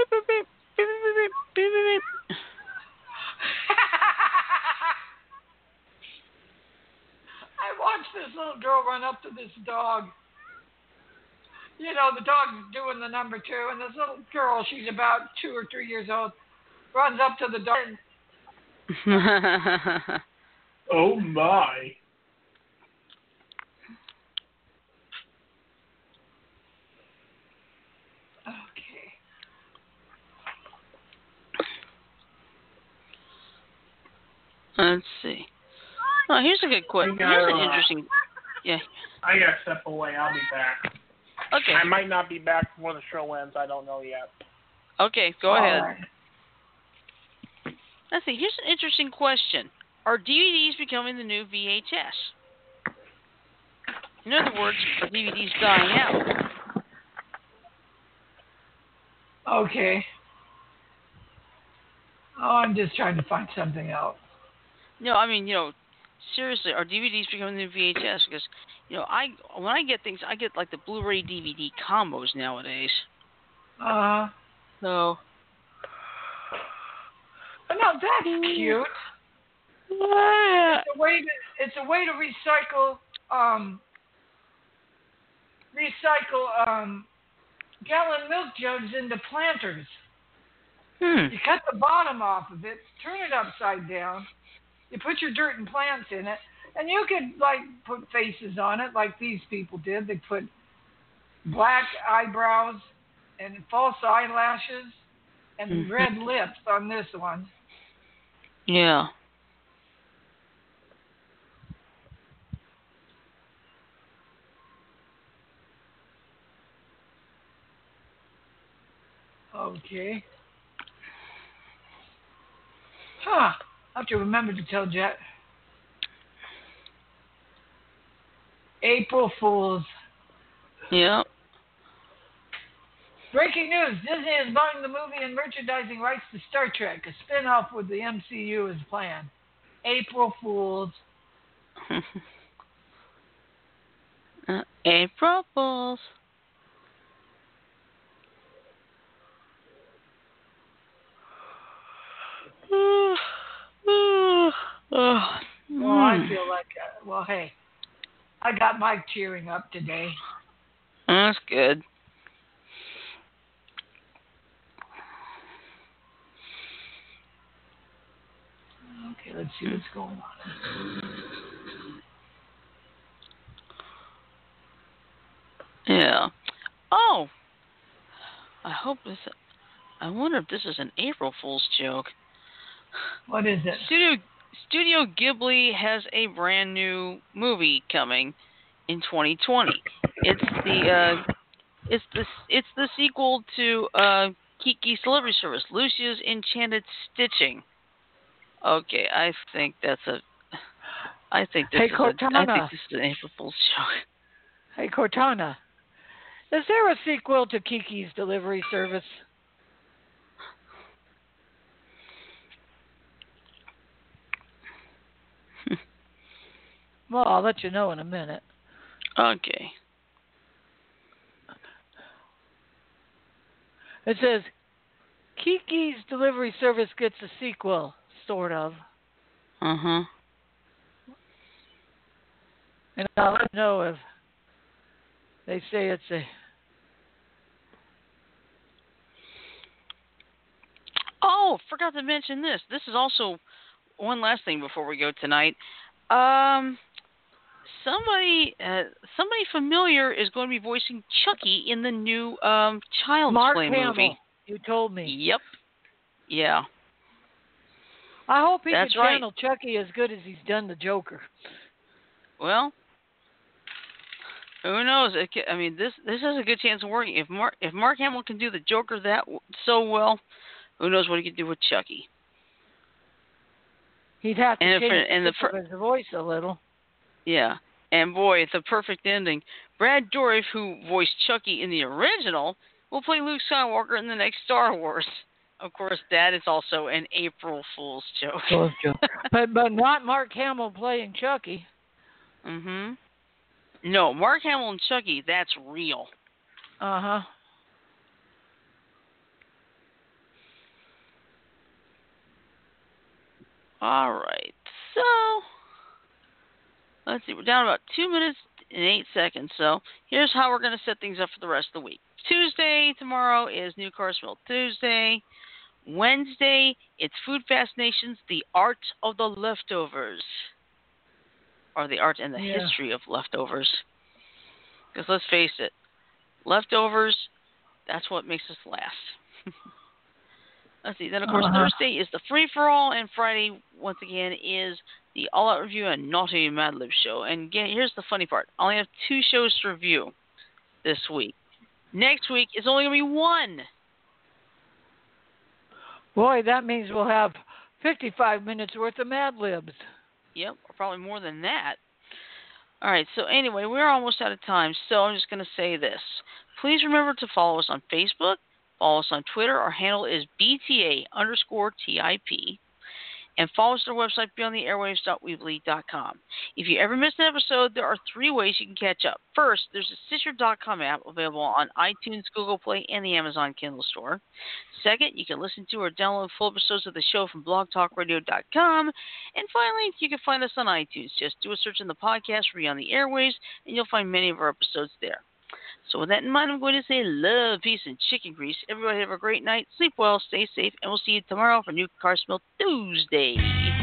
I watched this little girl run up to this dog. You know, the dog's doing the number two, and this little girl, she's about two or three years old, runs up to the dog. And... oh my! Let's see. Oh, here's a good question. We Here's an uh, interesting. Yeah. I gotta step away. I'll be back. Okay. I might not be back before the show ends. I don't know yet. Okay. Go All ahead. right. Let's see. Here's an interesting question. Are DVDs becoming the new VHS? In other words, are DVDs dying out? Okay. Oh, I'm just trying to find something out. No, I mean, you know, seriously, are DVDs becoming the VHS? Because, you know, I when I get things, I get like the Blu-ray DVD combos nowadays. Uh, So. but now that's cute. It's a way to it's a way to recycle um recycle um gallon milk jugs into planters. Hmm. You cut the bottom off of it, turn it upside down, you put your dirt and plants in it, and you could like put faces on it like these people did. They put black eyebrows and false eyelashes and Mhm. red lips on this one. Yeah. Okay. Huh. I have to remember to tell Jet. April Fools. Yep. Breaking news Disney is buying the movie and merchandising rights to Star Trek. A spin off with the MCU is planned. April Fools. uh, April Fools. Oh, well, mm. I hmm. feel like, uh, well, hey, I got my cheering up today. That's good. Okay, let's see what's going on. Yeah. Oh, I hope this. I wonder if this is an April Fool's joke. What is it? Studio Studio Ghibli has a brand new movie coming in 2020. It's the uh, it's the it's the sequel to uh, Kiki's Delivery Service, Lucia's Enchanted Stitching. Okay, I think that's a. I think this Hey, is a, I Cortana. think this is an April Fool's joke. Hey, Cortana. Is there a sequel to Kiki's Delivery Service? Well, I'll let you know in a minute. Okay. It says Kiki's Delivery Service gets a sequel, sort of. Uh huh. And I'll let you know if they say it's a. Oh, forgot to mention this. This is also one last thing before we go tonight. Um, somebody, uh, somebody familiar is going to be voicing Chucky in the new um Child's Mark Play Hamill. movie. You told me. Yep. Yeah. I hope he That's can right. channel Chucky as good as he's done the Joker. Well, who knows? I mean, this this has a good chance of working. If Mark if Mark Hamill can do the Joker that so well, who knows what he can do with Chucky? He'd have to And if- change and the the his voice a little. Yeah. And boy, it's a perfect ending. Brad Dourif, who voiced Chucky in the original, will play Luke Skywalker in the next Star Wars. Of course, that is also an April Fool's joke. But but not Mark Hamill playing Chucky. mhm. No, Mark Hamill and Chucky, that's real. Uh huh. All right. So, let's see. We're down about two minutes and eight seconds. So, here's how we're going to set things up for the rest of the week. Tuesday, tomorrow is New Car Smell Tuesday. Wednesday, it's Food Fascinations, The Art of the Leftovers. Or the art and the Yeah. history of leftovers. Because let's face it, leftovers, that's what makes us last. Let's see. Then, of course, Uh-huh. Thursday is the free for all, and Friday, once again, is the All Out Review and Naughty Mad Lib show. And again, here's the funny part I only have two shows to review this week. Next week is only going to be one. Boy, that means we'll have 55 minutes worth of Mad Libs. Yep, or probably more than that. All right, so anyway, we're almost out of time, so I'm just going to say this. Please remember to follow us on Facebook, follow us on Twitter. Our handle is BTA underscore TIP. And follow us on our website, beyondtheairwaves.weebly.com. If you ever miss an episode, there are three ways you can catch up. First, there's a Stitcher.com app available on iTunes, Google Play, and the Amazon Kindle store. Second, you can listen to or download full episodes of the show from blogtalkradio.com. And finally, you can find us on iTunes. Just do a search in the podcast for Beyond the Airwaves, and you'll find many of our episodes there. So, with that in mind, I'm going to say love, peace, and chicken grease. Everybody have a great night. Sleep well, stay safe, and we'll see you tomorrow for New Car Smell Tuesday.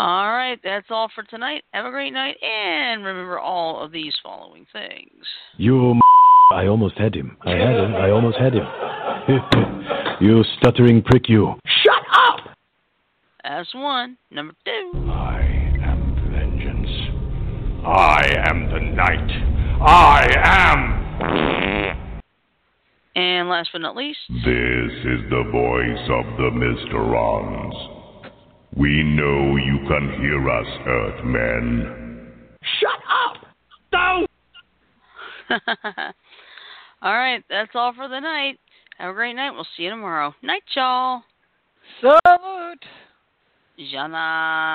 All right, that's all for tonight. Have a great night, and remember all of these following things. You m- I almost had him. I had him. I almost had him. you stuttering prick, you. Shut up! That's one. Number two. I am vengeance. I am the night. I am. And last but not least, This is the voice of the Mysterons. We know you can hear us, Earthmen. Shut up! No! all right, that's all for the night. Have a great night. We'll see you tomorrow. Night, y'all. Salute! Jana.